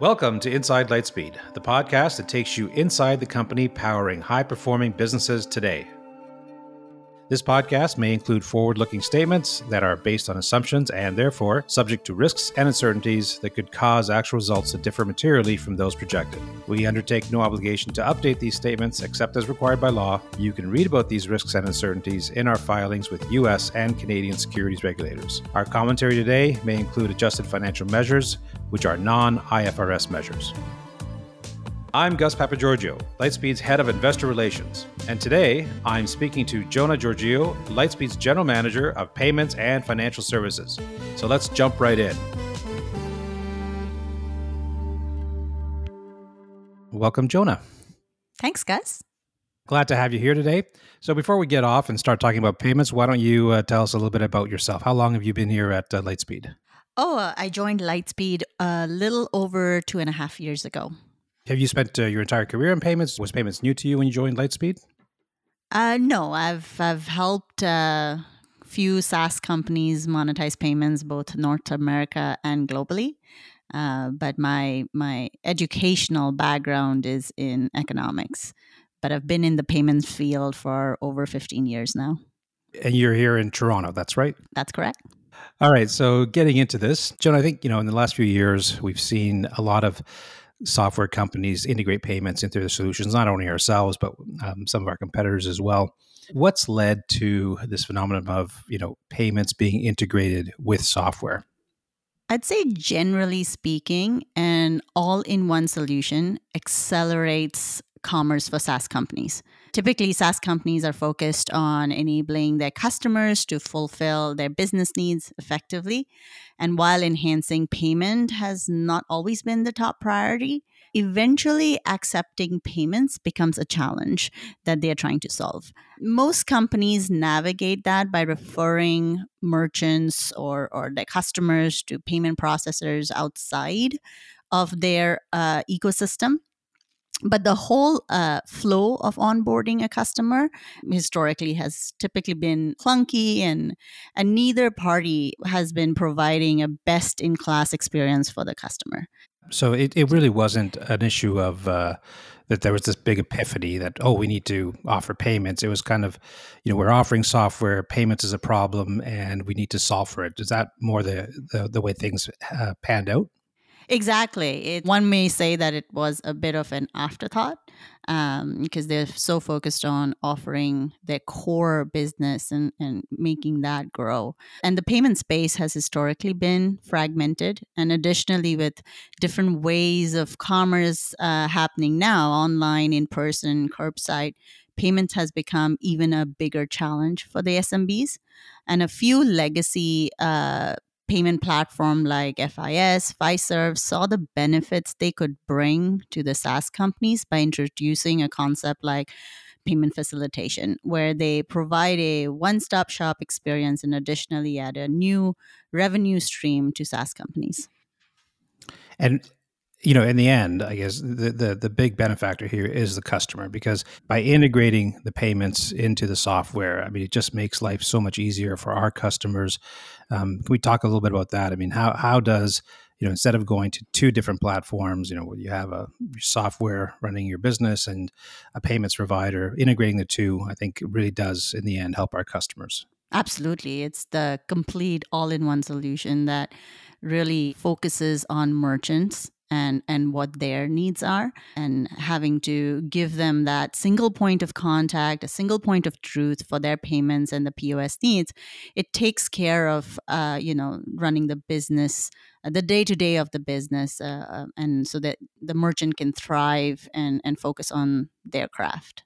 Welcome to Inside Lightspeed, the podcast that takes you inside the company powering high performing businesses today. This podcast may include forward looking statements that are based on assumptions and therefore subject to risks and uncertainties that could cause actual results to differ materially from those projected. We undertake no obligation to update these statements except as required by law. You can read about these risks and uncertainties in our filings with U.S. and Canadian securities regulators. Our commentary today may include adjusted financial measures, which are non IFRS measures. I'm Gus Papageorgiou, Lightspeed's head of investor relations, and today I'm speaking to Jona Georgiou, Lightspeed's general manager of payments and financial services. So let's jump right in. Welcome, Jona. Thanks, Gus. Glad to have you here today. So, before we get off and start talking about payments, why don't you uh, tell us a little bit about yourself? How long have you been here at uh, Lightspeed? Oh, uh, I joined Lightspeed a little over two and a half years ago. Have you spent uh, your entire career in payments? Was payments new to you when you joined Lightspeed? Uh, no, I've I've helped a uh, few SaaS companies monetize payments both North America and globally. Uh, but my my educational background is in economics, but I've been in the payments field for over 15 years now. And you're here in Toronto, that's right? That's correct. All right. So getting into this, Joan, I think you know in the last few years we've seen a lot of software companies integrate payments into their solutions, not only ourselves, but um, some of our competitors as well. What's led to this phenomenon of you know payments being integrated with software? I'd say generally speaking, an all-in-one solution accelerates commerce for SaaS companies. Typically, SaaS companies are focused on enabling their customers to fulfill their business needs effectively. And while enhancing payment has not always been the top priority, eventually accepting payments becomes a challenge that they're trying to solve. Most companies navigate that by referring merchants or, or their customers to payment processors outside of their uh, ecosystem but the whole uh, flow of onboarding a customer historically has typically been clunky and and neither party has been providing a best in class experience for the customer. So it, it really wasn't an issue of uh, that there was this big epiphany that oh we need to offer payments. It was kind of you know we're offering software payments is a problem and we need to solve for it. Is that more the the, the way things uh, panned out Exactly. It, one may say that it was a bit of an afterthought um, because they're so focused on offering their core business and, and making that grow. And the payment space has historically been fragmented. And additionally, with different ways of commerce uh, happening now, online, in person, curbside, payments has become even a bigger challenge for the SMBs. And a few legacy uh, payment platform like FIS, Fiserv saw the benefits they could bring to the SaaS companies by introducing a concept like payment facilitation, where they provide a one stop shop experience and additionally add a new revenue stream to SaaS companies. And you know, in the end, I guess the, the, the big benefactor here is the customer because by integrating the payments into the software, I mean, it just makes life so much easier for our customers. Um, can we talk a little bit about that? I mean, how how does you know instead of going to two different platforms, you know, you have a software running your business and a payments provider, integrating the two, I think really does in the end help our customers. Absolutely, it's the complete all-in-one solution that really focuses on merchants and and what their needs are and having to give them that single point of contact a single point of truth for their payments and the pos needs it takes care of uh, you know running the business uh, the day to day of the business uh, uh, and so that the merchant can thrive and and focus on their craft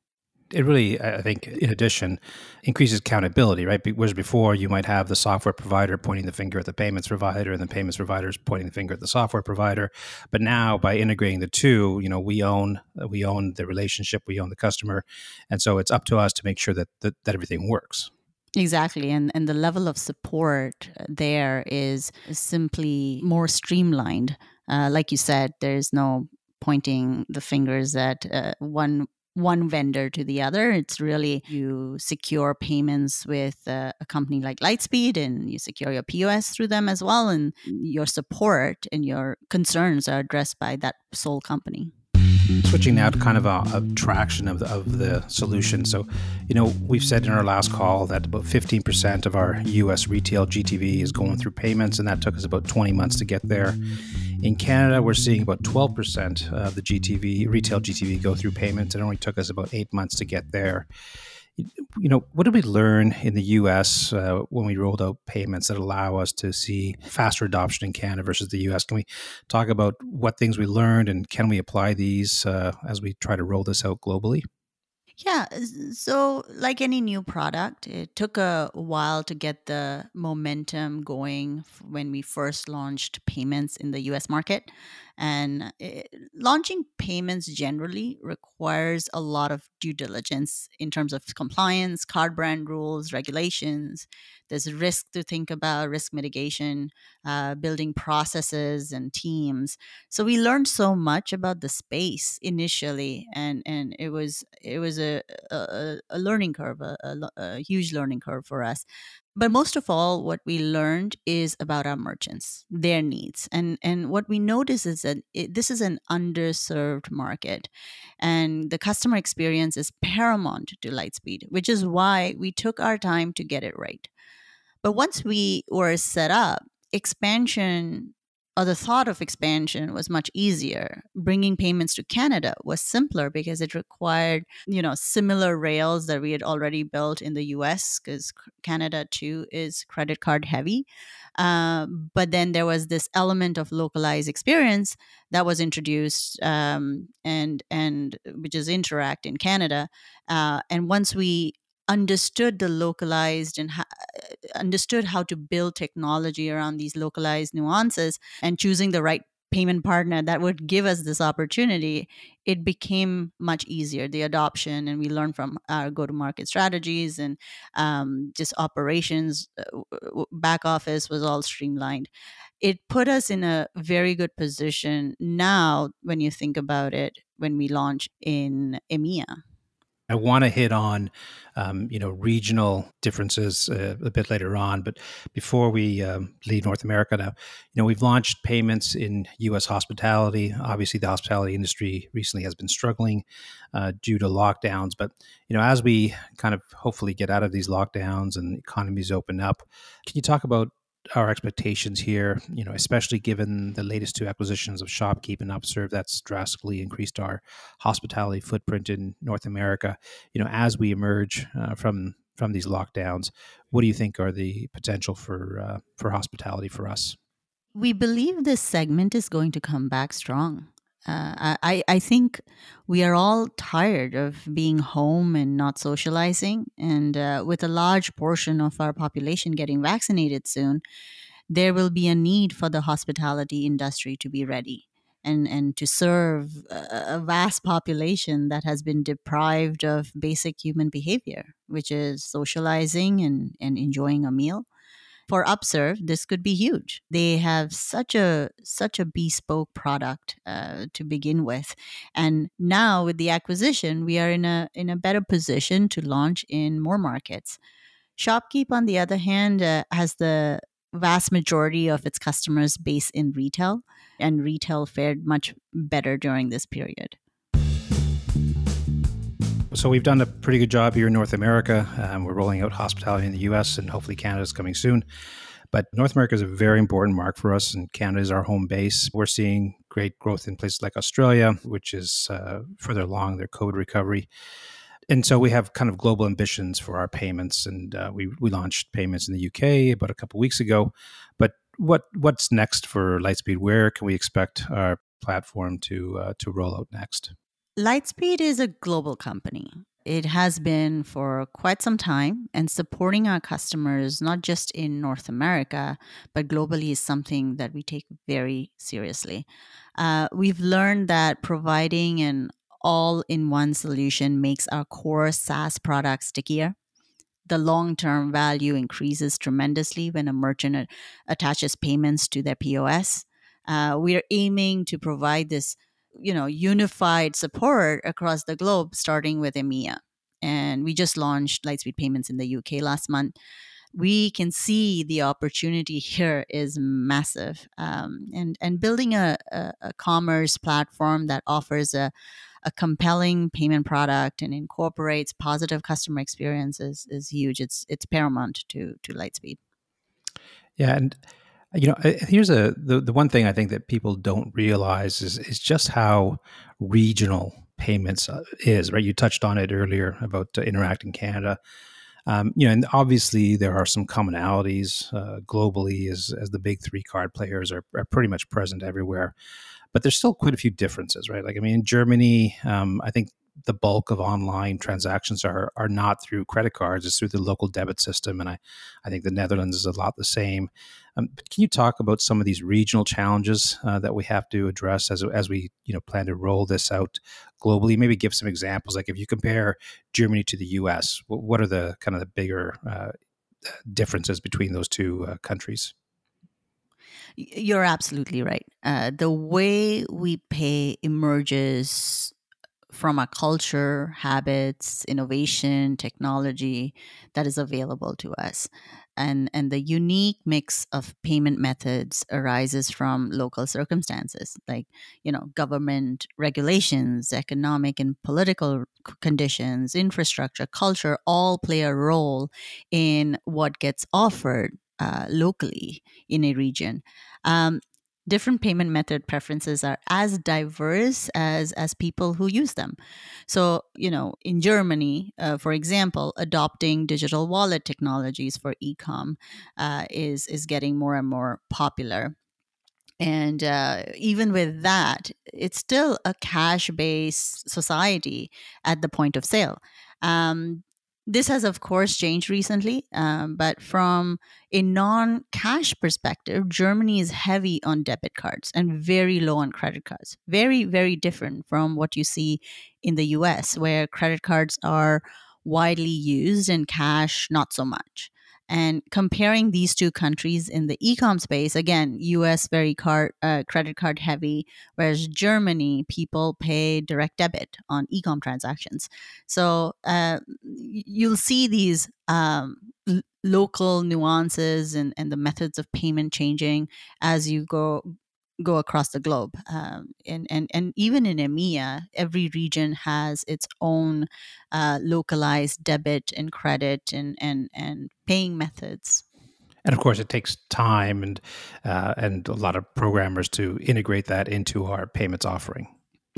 it really, I think, in addition, increases accountability, right? Whereas before you might have the software provider pointing the finger at the payments provider and the payments providers pointing the finger at the software provider. But now by integrating the two, you know, we own we own the relationship, we own the customer, and so it's up to us to make sure that that, that everything works. Exactly. And and the level of support there is simply more streamlined. Uh, like you said, there's no pointing the fingers at uh, one one vendor to the other. It's really you secure payments with a, a, company like Lightspeed and you secure your POS through them as well. And your support and your concerns are addressed by that sole company. Switching now to kind of a, a traction of the, of the solution. So, you know, we've said in our last call that about 15% of our US retail GTV is going through payments, and that took us about 20 months to get there. In Canada, we're seeing about 12% of the GTV, retail GTV, go through payments. It only took us about eight months to get there. You know, what did we learn in the US uh, when we rolled out payments that allow us to see faster adoption in Canada versus the US? Can we talk about what things we learned and can we apply these uh, as we try to roll this out globally? Yeah. So, like any new product, it took a while to get the momentum going when we first launched payments in the US market. And it, launching payments generally requires a lot of due diligence in terms of compliance, card brand rules, regulations. There's risk to think about, risk mitigation, uh, building processes and teams. So we learned so much about the space initially, and and it was it was a a, a learning curve, a, a, a huge learning curve for us. But most of all, what we learned is about our merchants, their needs. And, and what we notice is that it, this is an underserved market. And the customer experience is paramount to Lightspeed, which is why we took our time to get it right. But once we were set up, expansion or the thought of expansion was much easier. Bringing payments to Canada was simpler because it required, you know, similar rails that we had already built in the US, because Canada too is credit card heavy. Uh, but then there was this element of localized experience that was introduced, um, and and which is Interac in Canada. Uh, and once we understood the localized and ha- understood how to build technology around these localized nuances and choosing the right payment partner that would give us this opportunity it became much easier the adoption and we learned from our go to market strategies and um, just operations uh, back office was all streamlined. It put us in a very good position now when you think about it when we launch in emea I want to hit on, um, you know, regional differences uh, a bit later on. But before we um, leave North America now, you know, we've launched payments in U.S. hospitality. Obviously, the hospitality industry recently has been struggling uh, due to lockdowns. But you know, as we kind of hopefully get out of these lockdowns and economies open up, can you talk about our expectations here, you know, especially given the latest two acquisitions of Shopkeep and Upserve, that's drastically increased our hospitality footprint in North America. You know, as we emerge uh, from from these lockdowns, what do you think are the potential for uh, for hospitality for us? We believe this segment is going to come back strong. Uh, I, I think we are all tired of being home and not socializing. And uh, with a large portion of our population getting vaccinated soon, there will be a need for the hospitality industry to be ready and, and to serve a, a vast population that has been deprived of basic human behavior, which is socializing and, and enjoying a meal for Upserve, this could be huge. They have such a such a bespoke product uh, to begin with, and now with the acquisition, we are in a in a better position to launch in more markets. Shopkeep, on the other hand, uh, has the vast majority of its customers based in retail, and retail fared much better during this period. So we've done a pretty good job here in North America. Um, we're rolling out hospitality in the U.S. and hopefully Canada is coming soon. But North America is a very important mark for us, and Canada is our home base. We're seeing great growth in places like Australia, which is uh, further along their COVID recovery. And so we have kind of global ambitions for our payments, and uh, we we launched payments in the UK about a couple weeks ago. But what what's next for Lightspeed? Where can we expect our platform to uh, to roll out next? Lightspeed is a global company. It has been for quite some time, and supporting our customers, not just in North America, but globally, is something that we take very seriously. Uh, we've learned that providing an all in one solution makes our core SaaS product stickier. The long term value increases tremendously when a merchant attaches payments to their POS. Uh, we are aiming to provide this you know unified support across the globe, starting with EMEA. And we just launched Lightspeed Payments in the UK last month we can see the opportunity here is massive. Um, and, and building a, a, a, commerce platform that offers a, a compelling payment product and incorporates positive customer experiences is huge. It's, it's paramount to, to Lightspeed. Yeah. And, you know, here's a, the, the one thing I think that people don't realize is, is just how regional payments uh, is, right? You touched on it earlier about uh, Interac in Canada. Um, you know, and obviously there are some commonalities uh, globally as, as the big three card players are, are, pretty much present everywhere. But there's still quite a few differences, right? Like, I mean, in Germany, um, I think the bulk of online transactions are are not through credit cards; it's through the local debit system, and I, I think the Netherlands is a lot the same. Um, can you talk about some of these regional challenges uh, that we have to address as as we you know plan to roll this out globally? Maybe give some examples. Like if you compare Germany to the U.S., what are the kind of the bigger uh, differences between those two uh, countries? You're absolutely right. Uh, the way we pay emerges from a culture, habits, innovation, technology that is available to us. And, and the unique mix of payment methods arises from local circumstances like you know government regulations economic and political conditions infrastructure culture all play a role in what gets offered uh, locally in a region um, different payment method preferences are as diverse as as people who use them. So you know in germany uh, for example adopting digital wallet technologies for ecom uh, is is getting more and more popular. And uh, even with that it's still a cash based society at the point of sale. Um, this has, of course, changed recently, um, but from a non cash perspective, Germany is heavy on debit cards and very low on credit cards. Very, very different from what you see in the US, where credit cards are widely used and cash not so much. And comparing these two countries in the ecom space, again, US very card uh, credit card heavy, whereas Germany people pay direct debit on ecom transactions. So uh, you'll see these um, local nuances and, and the methods of payment changing as you go go across the globe. Um, and, and, and even in EMEA, every region has its own uh, localized debit and credit and, and, and paying methods. And of course, it takes time and uh, and a lot of programmers to integrate that into our payments offering.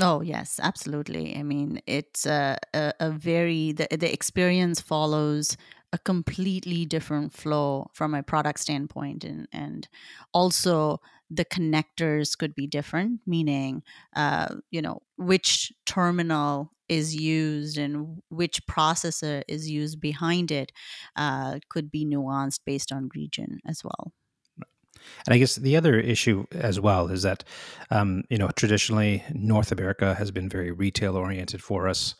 Oh yes, absolutely. I mean, it's a, a, a very the, the experience follows a completely different flow from a product standpoint, and and also the connectors could be different, meaning, uh, you know, which terminal is used and which processor is used behind it uh, could be nuanced based on region as well. And I guess the other issue as well is that, um, you know, traditionally North America has been very retail oriented for us,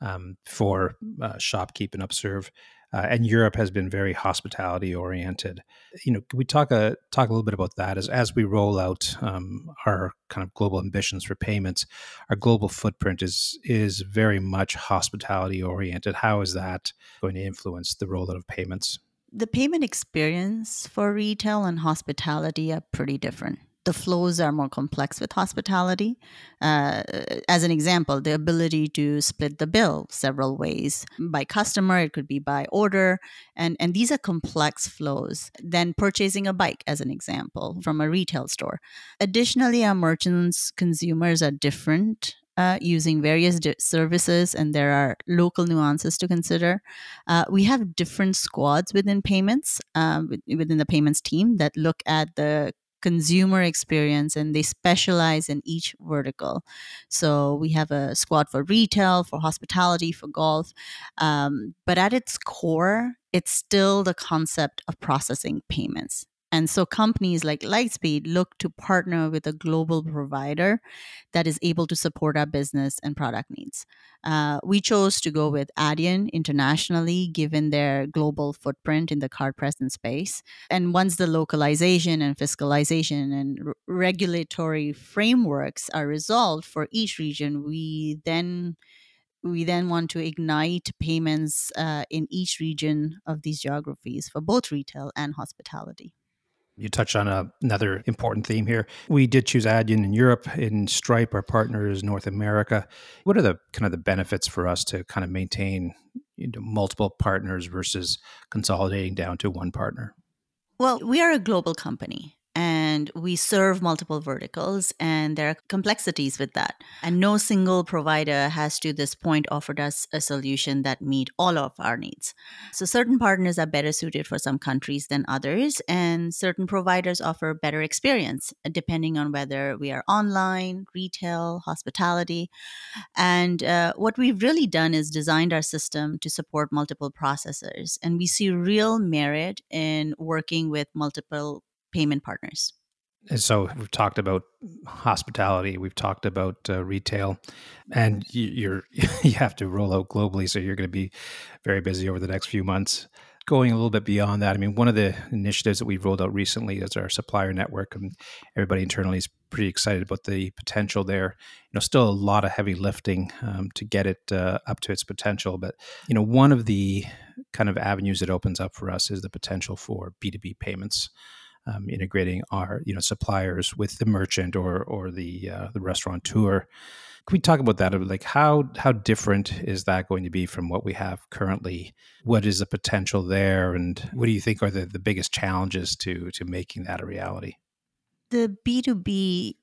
um, for uh, shopkeep and upserve uh, and Europe has been very hospitality oriented. You know, can we talk a uh, talk a little bit about that as as we roll out um, our kind of global ambitions for payments? Our global footprint is is very much hospitality oriented. How is that going to influence the rollout of payments? The payment experience for retail and hospitality are pretty different the flows are more complex with hospitality. Uh, as an example, the ability to split the bill several ways by customer, it could be by order, and, and these are complex flows. Then purchasing a bike, as an example, from a retail store. Additionally, our merchants, consumers are different uh, using various di- services, and there are local nuances to consider. Uh, we have different squads within payments, um, within the payments team, that look at the consumer experience and they specialize in each vertical. So we have a squad for retail, for hospitality, for golf. Um, but at its core, it's still the concept of processing payments. And so companies like Lightspeed look to partner with a global provider that is able to support our business and product needs. Uh, we chose to go with Adyen internationally, given their global footprint in the card present space. And once the localization and fiscalization and r- regulatory frameworks are resolved for each region, we then we then want to ignite payments uh, in each region of these geographies for both retail and hospitality. You touched on a, another important theme here. We did choose Adyen in Europe. In Stripe, our partner is North America. What are the kind of the benefits for us to kind of maintain you know, multiple partners versus consolidating down to one partner? Well, we are a global company and we serve multiple verticals and there are complexities with that. And no single provider has to this point offered us a solution that meet all of our needs. So certain partners are better suited for some countries than others and certain providers offer better experience depending on whether we are online retail hospitality. And uh, what we've really done is designed our system to support multiple processors and we see real merit in working with multiple payment partners. And so we've talked about hospitality, we've talked about uh, retail, and you, are you have to roll out globally. So you're going to be very busy over the next few months. Going a little bit beyond that, I mean, one of the initiatives that we've rolled out recently is our supplier network, and everybody internally is pretty excited about the potential there. You know, still a lot of heavy lifting um, to get it uh, up to its potential, but you know, one of the kind of avenues it opens up for us is the potential for B two B payments um, integrating our you know suppliers with the merchant or or the uh, the restaurateur. Can we talk about that? Like how how different is that going to be from what we have currently? What is the potential there, and what do you think are the, the biggest challenges to to making that a reality? The B two B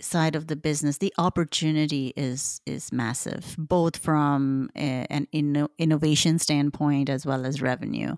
side of the business, the opportunity is is massive, both from a, an inno- innovation standpoint as well as revenue.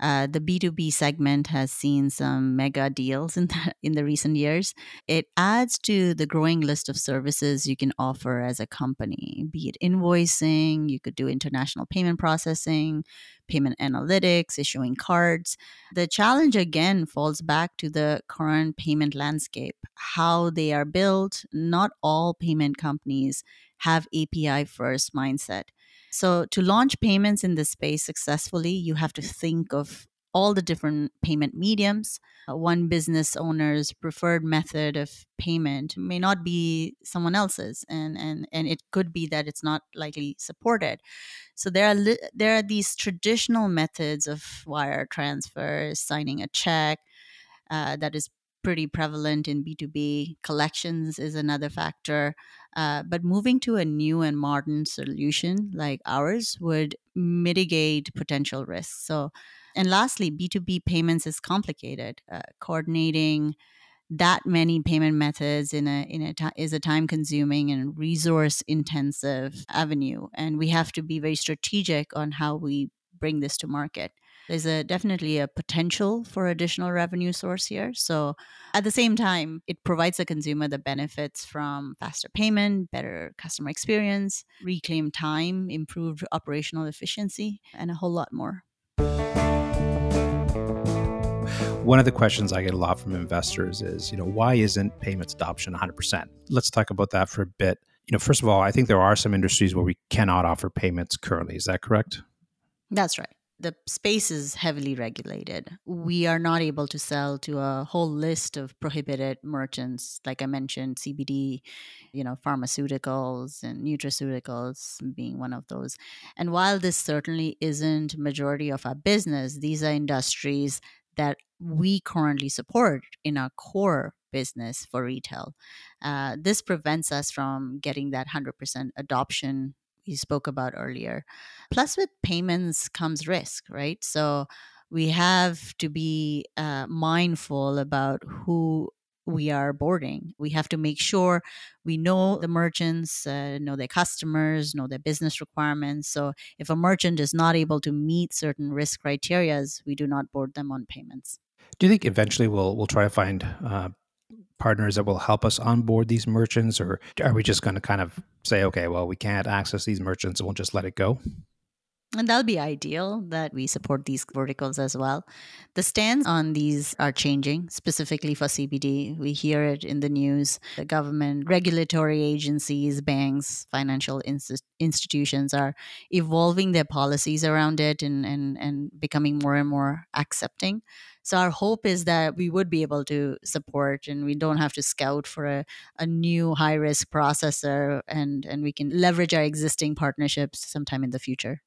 Uh, the B2B segment has seen some mega deals in the, in the recent years. It adds to the growing list of services you can offer as a company, be it invoicing, you could do international payment processing, payment analytics, issuing cards. The challenge again falls back to the current payment landscape, how they are built. Not all payment companies have API first mindset. So, to launch payments in this space successfully, you have to think of all the different payment mediums. Uh, one business owner's preferred method of payment may not be someone else's, and, and, and it could be that it's not likely supported. So there are li- there are these traditional methods of wire transfers, signing a check, uh, that is pretty prevalent in B2B. Collections is another factor. Uh, but moving to a new and modern solution like ours would mitigate potential risks. So, and lastly, B2B payments is complicated. Uh, coordinating that many payment methods in a in a t- is a time consuming and resource intensive avenue and we have to be very strategic on how we bring this to market there's a definitely a potential for additional revenue source here. So at the same time, it provides the consumer the benefits from faster payment, better customer experience, reclaimed time, improved operational efficiency, and a whole lot more. One of the questions I get a lot from investors is, you know, why isn't payments adoption 100%? Let's talk about that for a bit. You know, first of all, I think there are some industries where we cannot offer payments currently. Is that correct? That's right the space is heavily regulated. We are not able to sell to a whole list of prohibited merchants, like I mentioned, CBD, you know, pharmaceuticals and nutraceuticals being one of those. And while this certainly isn't majority of our business, these are industries that we currently support in our core business for retail. Uh, this prevents us from getting that 100% adoption you spoke about earlier. Plus, with payments comes risk, right? So we have to be uh, mindful about who we are boarding. We have to make sure we know the merchants, uh, know their customers, know their business requirements. So if a merchant is not able to meet certain risk criterias, we do not board them on payments. Do you think eventually we'll we'll try to find uh, partners that will help us onboard these merchants, or are we just going to kind of say, okay, well, we can't access these merchants and we'll just let it go? And that'll be ideal that we support these verticals as well. The stands on these are changing, specifically for CBD. We hear it in the news. The government, regulatory agencies, banks, financial inst- institutions are evolving their policies around it and, and, and becoming more and more accepting. So our hope is that we would be able to support and we don't have to scout for a, a new high risk processor and, and we can leverage our existing partnerships sometime in the future.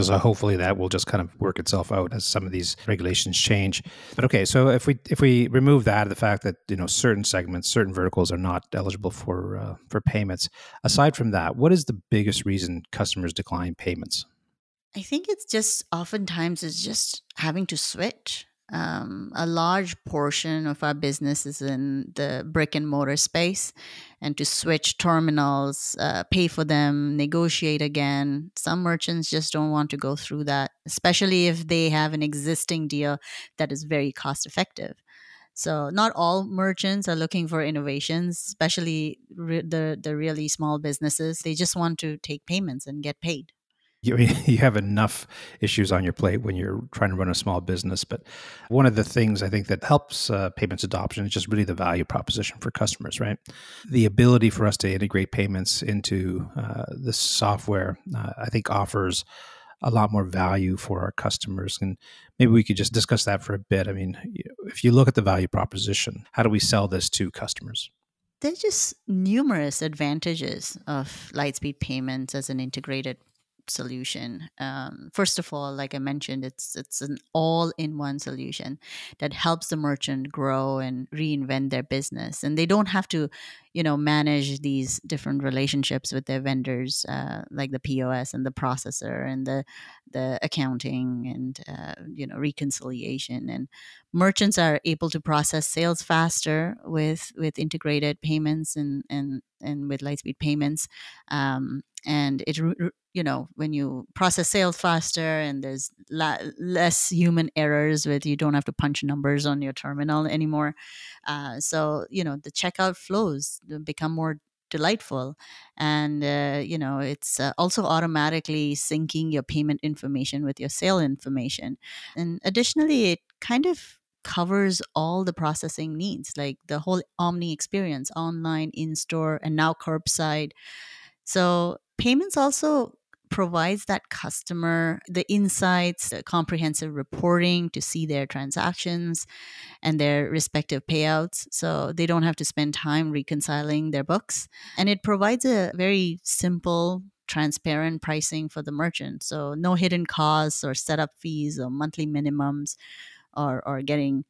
So hopefully that will just kind of work itself out as some of these regulations change. But okay, so if we if we remove that the fact that you know certain segments, certain verticals are not eligible for uh, for payments, aside from that, what is the biggest reason customers decline payments? I think it's just oftentimes it's just having to switch um, a large portion of our business is in the brick and mortar space. And to switch terminals uh, pay for them negotiate again some merchants just don't want to go through that especially if they have an existing deal that is very cost effective. So not all merchants are looking for innovations especially re- the the really small businesses. They just want to take payments and get paid you, you have enough issues on your plate when you're trying to run a small business. But one of the things I think that helps uh, payments adoption is just really the value proposition for customers, right? The ability for us to integrate payments into uh, the software, uh, I think, offers a lot more value for our customers. And maybe we could just discuss that for a bit. I mean, if you look at the value proposition, how do we sell this to customers? There's just numerous advantages of Lightspeed payments as an integrated solution. Um, first of all, like I mentioned, it's it's an all-in-one solution that helps the merchant grow and reinvent their business, and they don't have to, you know, manage these different relationships with their vendors, uh, like the POS and the processor and the the accounting and uh, you know reconciliation. And merchants are able to process sales faster with with integrated payments and and and with Lightspeed payments. Um, and it you know when you process sales faster and there's la- less human errors with you don't have to punch numbers on your terminal anymore uh, so you know the checkout flows become more delightful. And uh, you know it's uh, also automatically syncing your payment information with your sale information. And additionally it kind of covers all the processing needs like the whole omni experience online in store and now curbside. So payments also provides that customer the insights, the comprehensive reporting to see their transactions and their respective payouts. So they don't have to spend time reconciling their books. And it provides a very simple, transparent pricing for the merchant. So no hidden costs or setup fees or monthly minimums or, or getting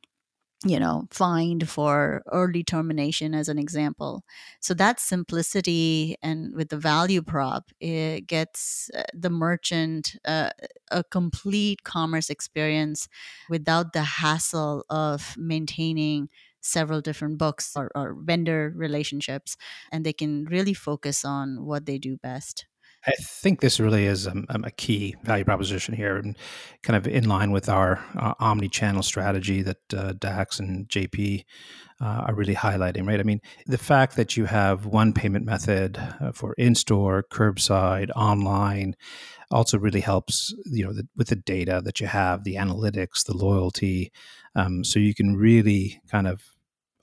you know, fined for early termination as an example. So that simplicity and with the value prop, it gets uh, the merchant uh, a complete commerce experience without the hassle of maintaining several different books or, or vendor relationships, and they can really focus on what they do best. I think this really is a, a, key value proposition here, and kind of in line with our uh, omni-channel strategy that uh, Dax and JP uh, are really highlighting. Right? I mean, the fact that you have one payment method uh, for in-store, curbside, online, also really helps. You know, the, with the data that you have, the analytics, the loyalty, um, so you can really kind of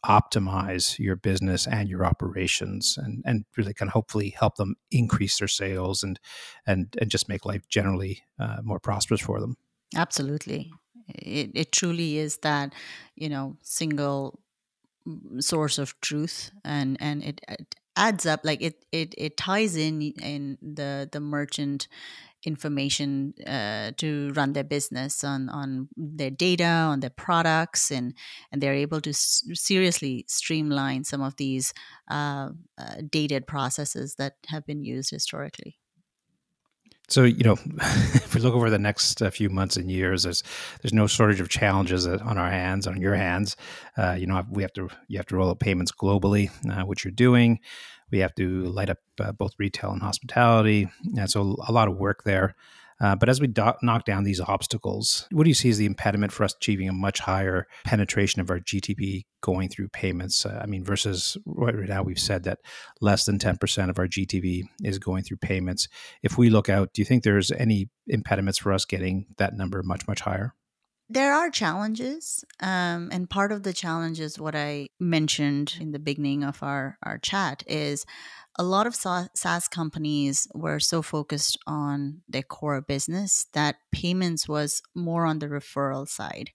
optimize your business and your operations and, and really can hopefully help them increase their sales and and and just make life generally uh, more prosperous for them. Absolutely. It, it truly is that you know single source of truth and and it, it adds up like it it it ties in in the the merchant information uh, to run their business on on their data on their products and and they're able to s- seriously streamline some of these uh, uh, dated processes that have been used historically so you know, if we look over the next uh, few months and years, there's there's no shortage of challenges on our hands, on your hands. Uh, you know, we have to you have to roll out payments globally, uh, which you're doing. We have to light up uh, both retail and hospitality, and so a lot of work there. Uh, but as we do- knock down these obstacles, what do you see as the impediment for us achieving a much higher penetration of our GTV going through payments? Uh, I mean, versus right now we've said that less than 10% of our GTV is going through payments. If we look out, do you think there's any impediments for us getting that number much, much higher? There are challenges, um, and part of the challenge is what I mentioned in the beginning of our, our chat is a lot of SaaS companies were so focused on their core business that payments was more on the referral side.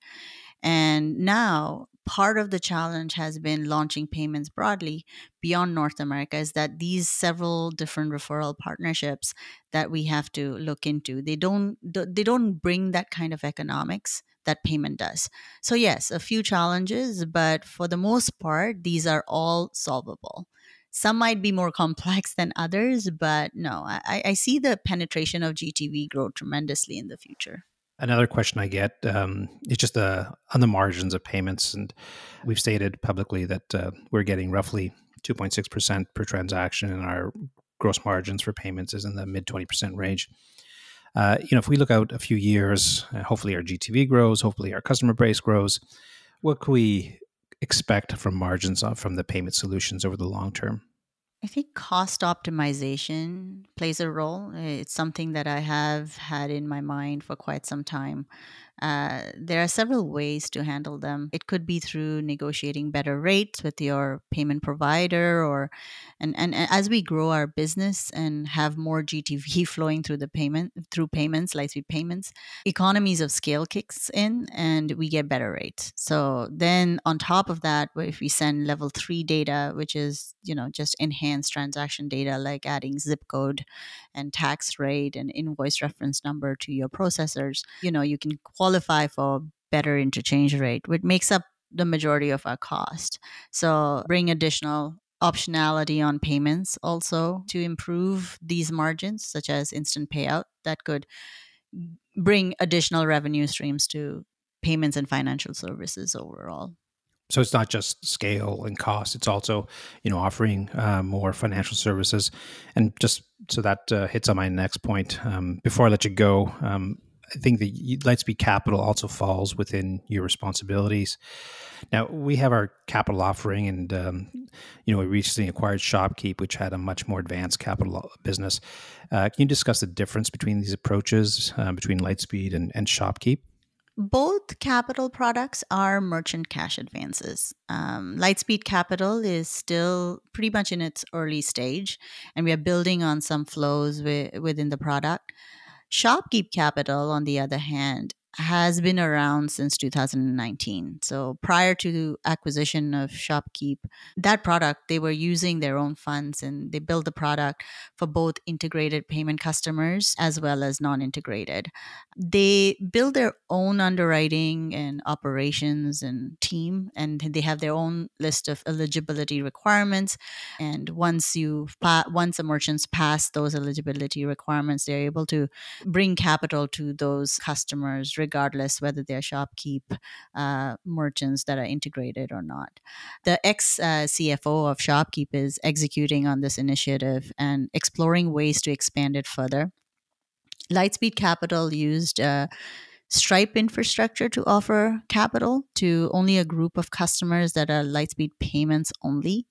And now, part of the challenge has been launching payments broadly beyond North America is that these several different referral partnerships that we have to look into they don't they don't bring that kind of economics that payment does. So yes, a few challenges, but for the most part these are all solvable. Some might be more complex than others, but no, I, I see the penetration of GTV grow tremendously in the future. Another question I get um, is just uh, on the margins of payments, and we've stated publicly that uh, we're getting roughly 2.6% per transaction, and our gross margins for payments is in the mid 20% range. Uh, you know, if we look out a few years, uh, hopefully our GTV grows, hopefully our customer base grows. What can we expect from margins from the payment solutions over the long term? I think cost optimization plays a role. It's something that I have had in my mind for quite some time. Uh, there are several ways to handle them. It could be through negotiating better rates with your payment provider, or and, and, and as we grow our business and have more GTV flowing through the payment through payments, Lightspeed payments, economies of scale kicks in, and we get better rates. So then on top of that, if we send level three data, which is you know just enhanced transaction data like adding zip code and tax rate and invoice reference number to your processors, you know you can qualify qualify for better interchange rate, which makes up the majority of our cost. So bring additional optionality on payments also to improve these margins, such as instant payout, that could bring additional revenue streams to payments and financial services overall. So it's not just scale and cost; it's also, you know, offering uh, more financial services. And just so that uh, hits on my next point. Um, before I let you go, um, I think the Lightspeed Capital also falls within your responsibilities. Now we have our capital offering, and um, you know we recently acquired ShopKeep, which had a much more advanced capital business. Uh, can you discuss the difference between these approaches uh, between Lightspeed and, and ShopKeep? Both capital products are merchant cash advances. Um, Lightspeed Capital is still pretty much in its early stage, and we are building on some flows wi- within the product. Shopkeep Capital, on the other hand, has been around since 2019. So prior to acquisition of Shopkeep, that product they were using their own funds and they built the product for both integrated payment customers as well as non-integrated. They build their own underwriting and operations and team and they have their own list of eligibility requirements and once you once the merchants pass those eligibility requirements they're able to bring capital to those customers regardless whether they're shopkeep uh, merchants that are integrated or not. The ex uh, CFO of Shopkeep is executing on this initiative and exploring ways to expand it further. Lightspeed Capital used uh, Stripe infrastructure to offer capital to only a group of customers that are Lightspeed payments only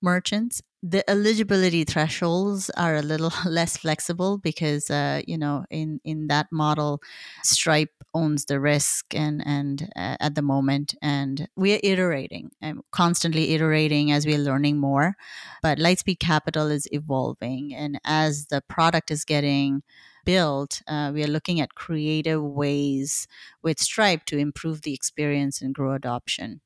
merchants. The eligibility thresholds are a little less flexible because, uh, you know, in, in that model, Stripe owns the risk and and uh, at the moment, and we are iterating and constantly iterating as we are learning more. But Lightspeed Capital is evolving, and as the product is getting uh, we are looking at creative ways with Stripe to improve the experience and grow adoption.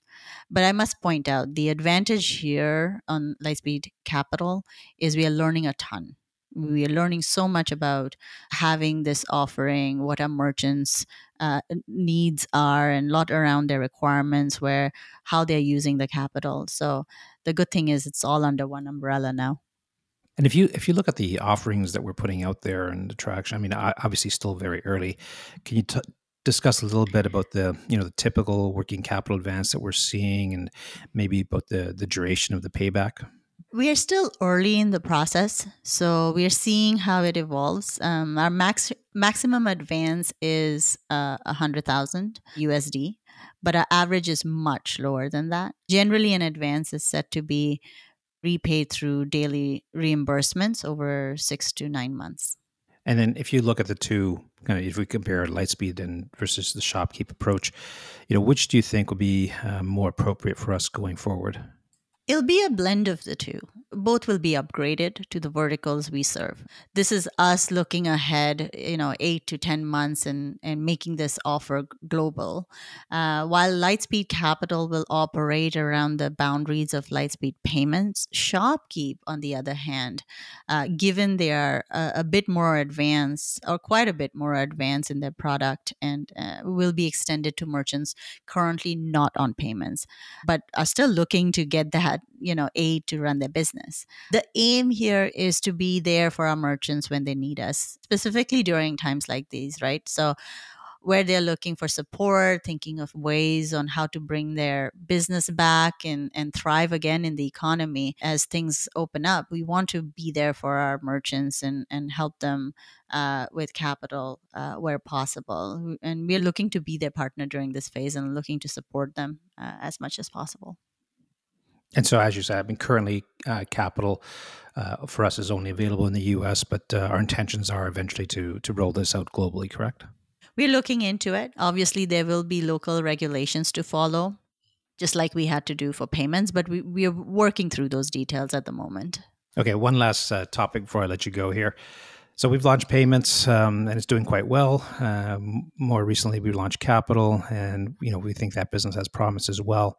But I must point out the advantage here on Lightspeed Capital is we are learning a ton. We are learning so much about having this offering, what our merchants' uh, needs are, and a lot around their requirements, where how they're using the capital. So the good thing is it's all under one umbrella now. And if you if you look at the offerings that we're putting out there and the traction, I mean, obviously still very early. Can you t- discuss a little bit about the you know the typical working capital advance that we're seeing, and maybe about the the duration of the payback? We are still early in the process, so we are seeing how it evolves. Um, our max maximum advance is uh, 100,000 USD, but our average is much lower than that. Generally, an advance is set to be repaid through daily reimbursements over six to nine months. And then if you look at the two, kind of if we compare Lightspeed and versus the Shopkeep approach, you know, which do you think will be uh, more appropriate for us going forward? It'll be a blend of the two. Both will be upgraded to the verticals we serve. This is us looking ahead, you know, eight to 10 months and, and making this offer global. Uh, while Lightspeed Capital will operate around the boundaries of Lightspeed Payments, Shopkeep, on the other hand, uh, given they are a, a, bit more advanced or quite a bit more advanced in their product and uh, will be extended to merchants currently not on payments, but are still looking to get that that you know aid to run their business the aim here is to be there for our merchants when they need us specifically during times like these right so where they're looking for support, thinking of ways on how to bring their business back and, and thrive again in the economy as things open up. We want to be there for our merchants and, and help them uh, with capital uh, where possible. And we're looking to be their partner during this phase and looking to support them uh, as much as possible. And so, as you said, I mean, currently uh, capital uh, for us is only available in the U.S., but uh, our intentions are eventually to to roll this out globally. Correct? We're looking into it. Obviously, there will be local regulations to follow, just like we had to do for payments. But we we are working through those details at the moment. Okay, one last uh, topic before I let you go here. So we've launched payments, um, and it's doing quite well. Um, more recently, we launched capital, and you know we think that business has promise as well.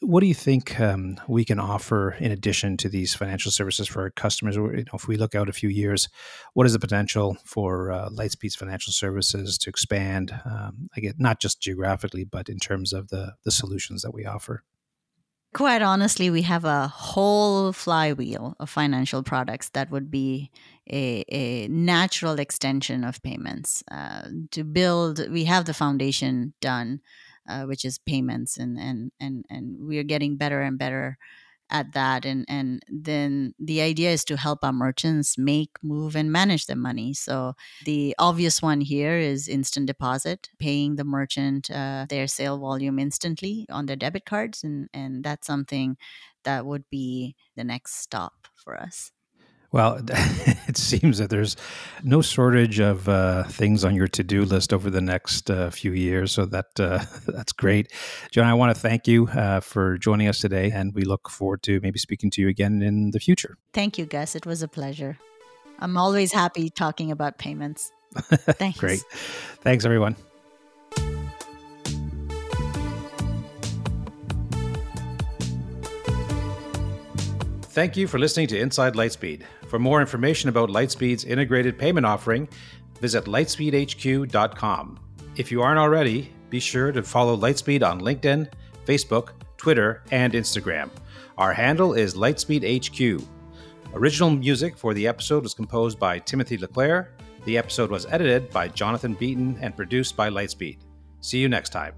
What do you think um, we can offer in addition to these financial services for our customers? You know, if we look out a few years, what is the potential for uh, Lightspeed's financial services to expand? Um, I get not just geographically, but in terms of the the solutions that we offer. Quite honestly, we have a whole flywheel of financial products that would be a, a natural extension of payments. Uh, to build, we have the foundation done uh, which is payments and and and and we are getting better and better at that. And and then the idea is to help our merchants make move and manage their money. So the obvious one here is instant deposit paying the merchant uh, their sale volume instantly on their debit cards. And and that's something that would be the next stop for us well, it seems that there's no shortage of uh, things on your to-do list over the next uh, few years, so that uh, that's great. Jona, I want to thank you uh, for joining us today, and we look forward to maybe speaking to you again in the future. Thank you, Gus. It was a pleasure. I'm always happy talking about payments. Thanks. great. Thanks, everyone. Thank you for listening to Inside Lightspeed. For more information about Lightspeed's integrated payment offering, visit lightspeedhq.com. If you aren't already, be sure to follow Lightspeed on LinkedIn, Facebook, Twitter, and Instagram. Our handle is LightspeedHQ. Original music for the episode was composed by Timothy Leclaire. The episode was edited by Jonathan Beaton and produced by Lightspeed. See you next time.